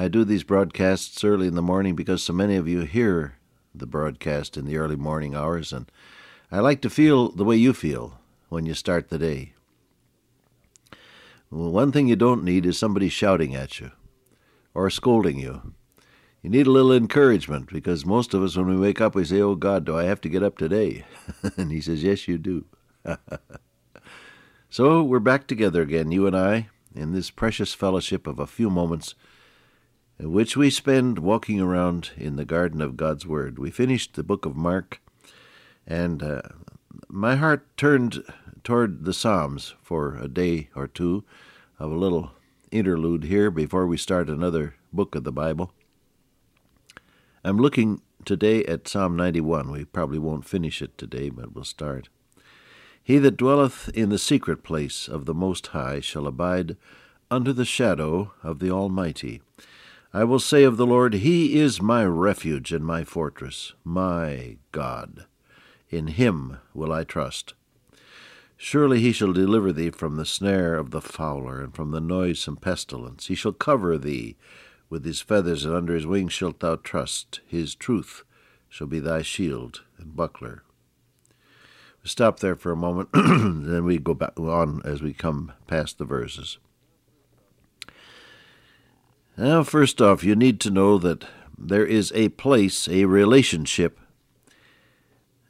I do these broadcasts early in the morning because so many of you hear the broadcast in the early morning hours, and I like to feel the way you feel when you start the day. Well, one thing you don't need is somebody shouting at you or scolding you. You need a little encouragement because most of us, when we wake up, we say, Oh God, do I have to get up today? and He says, Yes, you do. so we're back together again, you and I, in this precious fellowship of a few moments which we spend walking around in the garden of God's Word. We finished the book of Mark, and uh, my heart turned toward the Psalms for a day or two of a little interlude here before we start another book of the Bible. I'm looking today at Psalm 91. We probably won't finish it today, but we'll start. He that dwelleth in the secret place of the Most High shall abide under the shadow of the Almighty. I will say of the Lord, He is my refuge and my fortress, my God. In Him will I trust. Surely he shall deliver thee from the snare of the fowler, and from the noisome pestilence. He shall cover thee with his feathers, and under his wings shalt thou trust. His truth shall be thy shield and buckler. We stop there for a moment, then we go back on as we come past the verses. Now, first off, you need to know that there is a place, a relationship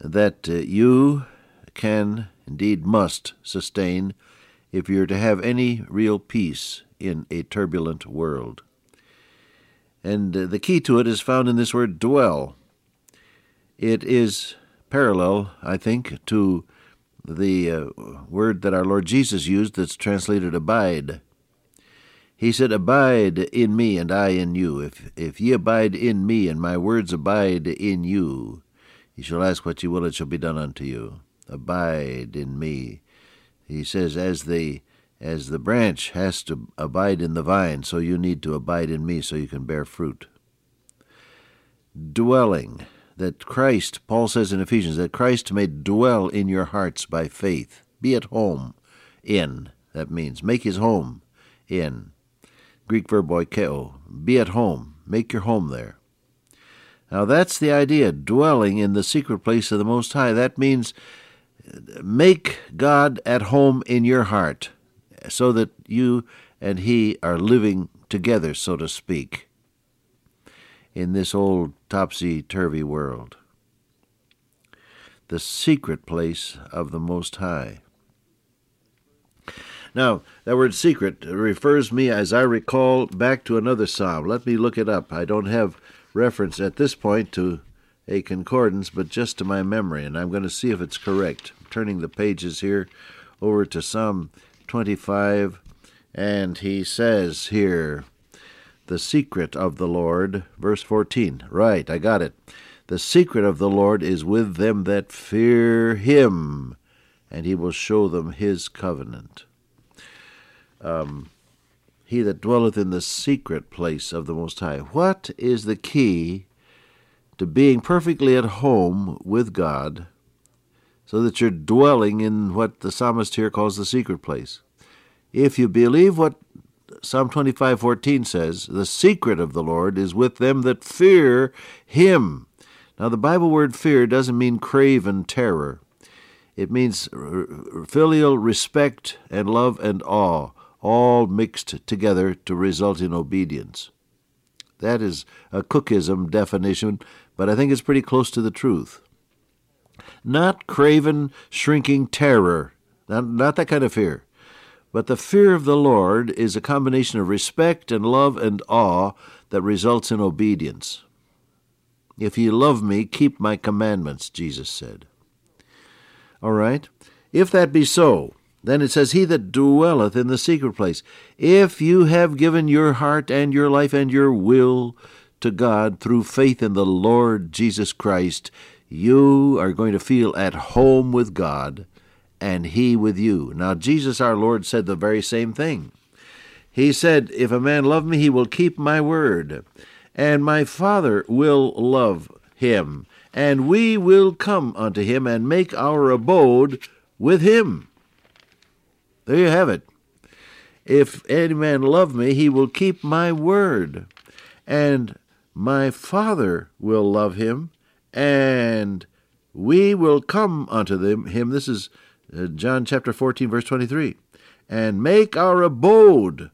that uh, you can, indeed must, sustain if you're to have any real peace in a turbulent world. And uh, the key to it is found in this word dwell. It is parallel, I think, to the uh, word that our Lord Jesus used that's translated abide. He said, Abide in me, and I in you. If, if ye abide in me, and my words abide in you, ye shall ask what ye will, it shall be done unto you. Abide in me. He says, as the as the branch has to abide in the vine, so you need to abide in me so you can bear fruit. Dwelling, that Christ, Paul says in Ephesians, that Christ may dwell in your hearts by faith. Be at home in, that means make his home in. Greek verb oikeo, be at home, make your home there. Now that's the idea, dwelling in the secret place of the Most High. That means make God at home in your heart so that you and He are living together, so to speak, in this old topsy turvy world. The secret place of the Most High. Now, that word secret refers me, as I recall, back to another psalm. Let me look it up. I don't have reference at this point to a concordance, but just to my memory, and I'm going to see if it's correct. I'm turning the pages here over to Psalm 25, and he says here, The secret of the Lord, verse 14. Right, I got it. The secret of the Lord is with them that fear him, and he will show them his covenant um, he that dwelleth in the secret place of the Most High. What is the key to being perfectly at home with God so that you're dwelling in what the psalmist here calls the secret place? If you believe what Psalm 25:14 says, "The secret of the Lord is with them that fear him." Now the Bible word fear doesn't mean craven terror. It means filial respect and love and awe all mixed together to result in obedience. That is a Cookism definition, but I think it's pretty close to the truth. Not craven, shrinking terror, not, not that kind of fear, but the fear of the Lord is a combination of respect and love and awe that results in obedience. If ye love me, keep my commandments, Jesus said. All right? If that be so, then it says, He that dwelleth in the secret place. If you have given your heart and your life and your will to God through faith in the Lord Jesus Christ, you are going to feel at home with God and He with you. Now, Jesus our Lord said the very same thing. He said, If a man love me, he will keep my word, and my Father will love him, and we will come unto him and make our abode with him. There you have it. If any man love me, he will keep my word, and my Father will love him, and we will come unto them, him. This is uh, John chapter 14, verse 23. And make our abode,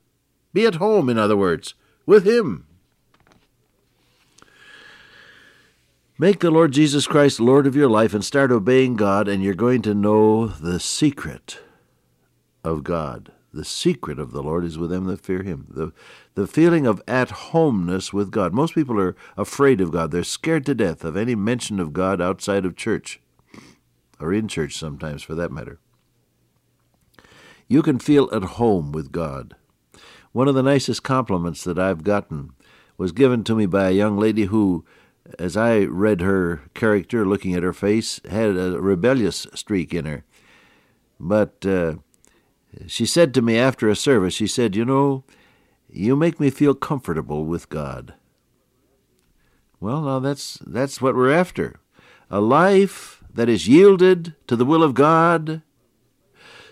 be at home, in other words, with him. Make the Lord Jesus Christ Lord of your life and start obeying God, and you're going to know the secret of God. The secret of the Lord is with them that fear him. The, the feeling of at homeness with God. Most people are afraid of God. They're scared to death of any mention of God outside of church, or in church sometimes for that matter. You can feel at home with God. One of the nicest compliments that I've gotten was given to me by a young lady who as I read her character, looking at her face, had a rebellious streak in her. But uh, she said to me after a service, she said, You know, you make me feel comfortable with God. Well, now that's, that's what we're after. A life that is yielded to the will of God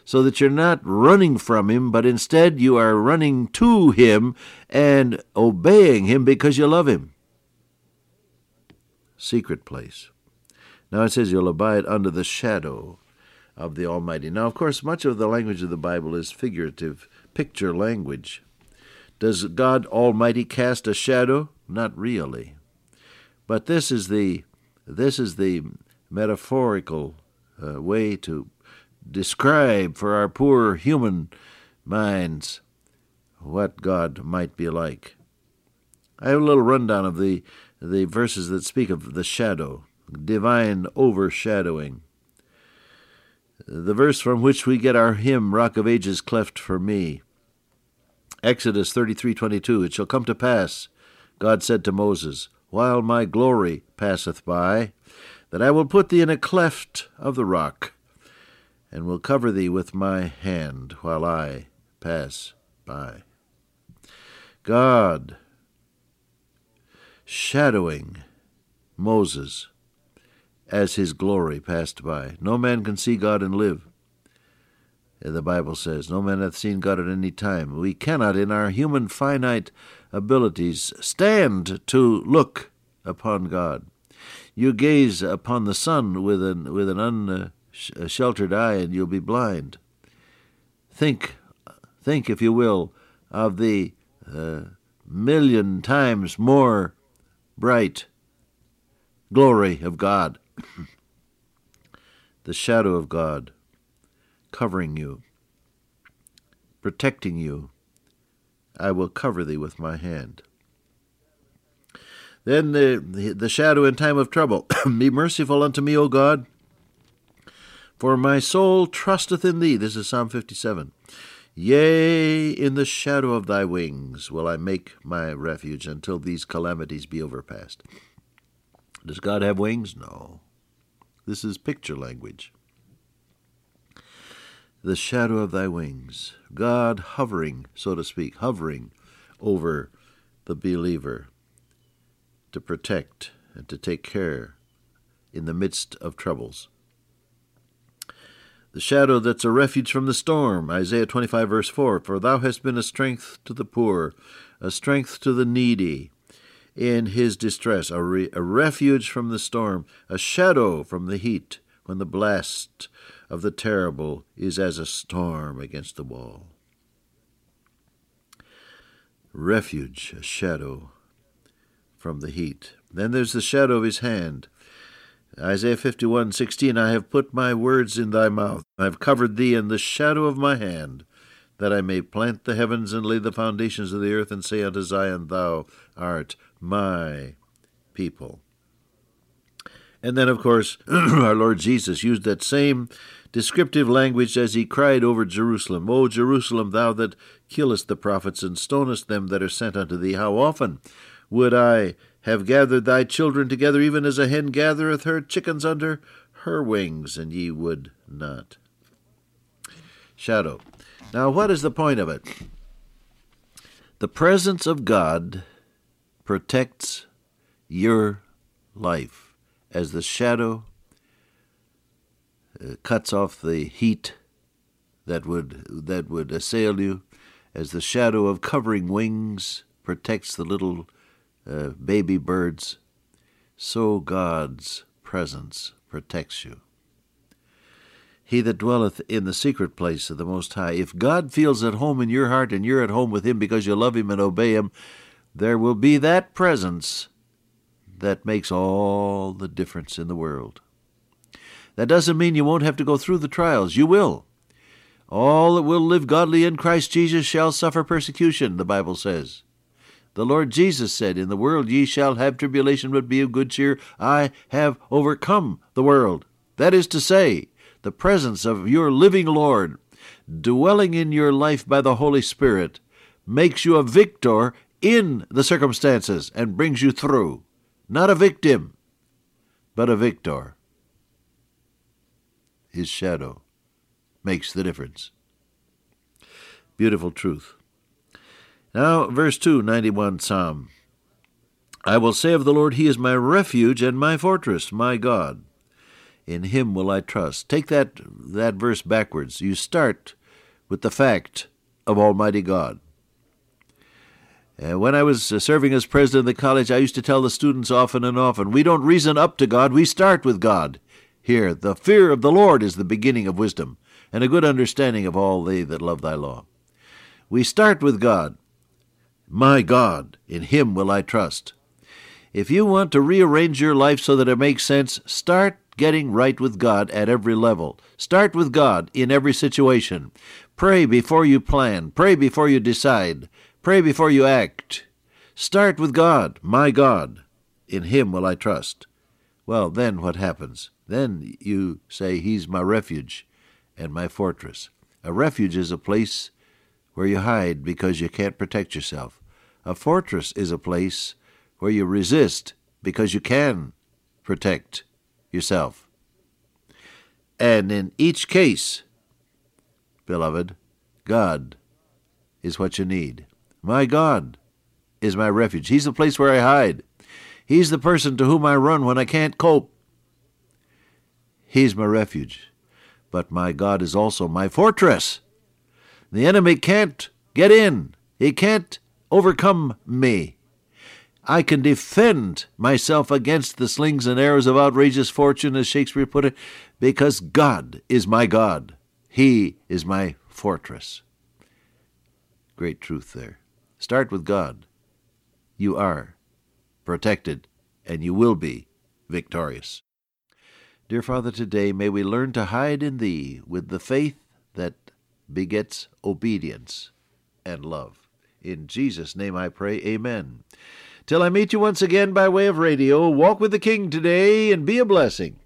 so that you're not running from Him, but instead you are running to Him and obeying Him because you love Him secret place. Now it says you'll abide under the shadow of the Almighty. Now, of course, much of the language of the Bible is figurative, picture language. Does God Almighty cast a shadow? Not really. But this is the this is the metaphorical uh, way to describe for our poor human minds what God might be like. I have a little rundown of the the verses that speak of the shadow, divine overshadowing. The verse from which we get our hymn, Rock of Ages cleft for me. Exodus 33:22 It shall come to pass, God said to Moses, while my glory passeth by, that I will put thee in a cleft of the rock, and will cover thee with my hand while I pass by. God shadowing Moses as his glory passed by. No man can see God and live. The Bible says, No man hath seen God at any time. We cannot, in our human finite abilities, stand to look upon God. You gaze upon the sun with an, with an unsheltered eye, and you'll be blind. Think, think, if you will, of the uh, million times more bright glory of God, the shadow of God covering you, protecting you. I will cover thee with my hand. Then the, the shadow in time of trouble. Be merciful unto me, O God, for my soul trusteth in thee. This is Psalm 57. Yea, in the shadow of thy wings will I make my refuge until these calamities be overpast. Does God have wings? No. This is picture language. The shadow of thy wings, God hovering, so to speak, hovering over the believer to protect and to take care in the midst of troubles the shadow that's a refuge from the storm. Isaiah 25, verse 4 For thou hast been a strength to the poor, a strength to the needy in his distress, a, re- a refuge from the storm, a shadow from the heat, when the blast of the terrible is as a storm against the wall. Refuge, a shadow from the heat. Then there's the shadow of his hand. Isaiah 51:16 I have put my words in thy mouth I have covered thee in the shadow of my hand that I may plant the heavens and lay the foundations of the earth and say unto Zion thou art my people and then of course our Lord Jesus used that same descriptive language as he cried over Jerusalem O Jerusalem thou that killest the prophets and stonest them that are sent unto thee how often would I have gathered thy children together, even as a hen gathereth her chickens under her wings, and ye would not. Shadow. Now, what is the point of it? The presence of God protects your life as the shadow uh, cuts off the heat that would that would assail you, as the shadow of covering wings protects the little uh, baby birds, so God's presence protects you. He that dwelleth in the secret place of the Most High. If God feels at home in your heart and you're at home with Him because you love Him and obey Him, there will be that presence that makes all the difference in the world. That doesn't mean you won't have to go through the trials. You will. All that will live godly in Christ Jesus shall suffer persecution, the Bible says. The Lord Jesus said, In the world ye shall have tribulation, but be of good cheer. I have overcome the world. That is to say, the presence of your living Lord, dwelling in your life by the Holy Spirit, makes you a victor in the circumstances and brings you through. Not a victim, but a victor. His shadow makes the difference. Beautiful truth. Now, verse 2, 91 Psalm. I will say of the Lord, He is my refuge and my fortress, my God. In him will I trust. Take that, that verse backwards. You start with the fact of Almighty God. Uh, when I was uh, serving as president of the college, I used to tell the students often and often we don't reason up to God, we start with God. Here, the fear of the Lord is the beginning of wisdom, and a good understanding of all they that love thy law. We start with God. My God, in him will I trust. If you want to rearrange your life so that it makes sense, start getting right with God at every level. Start with God in every situation. Pray before you plan. Pray before you decide. Pray before you act. Start with God, my God. In Him will I trust. Well, then what happens? Then you say, He's my refuge and my fortress. A refuge is a place where you hide because you can't protect yourself. A fortress is a place where you resist because you can protect yourself. And in each case, beloved, God is what you need. My God is my refuge. He's the place where I hide. He's the person to whom I run when I can't cope. He's my refuge. But my God is also my fortress. The enemy can't get in. He can't overcome me. I can defend myself against the slings and arrows of outrageous fortune, as Shakespeare put it, because God is my God. He is my fortress. Great truth there. Start with God. You are protected, and you will be victorious. Dear Father, today may we learn to hide in Thee with the faith that begets obedience and love. In Jesus' name I pray, Amen. Till I meet you once again by way of radio, walk with the King today and be a blessing.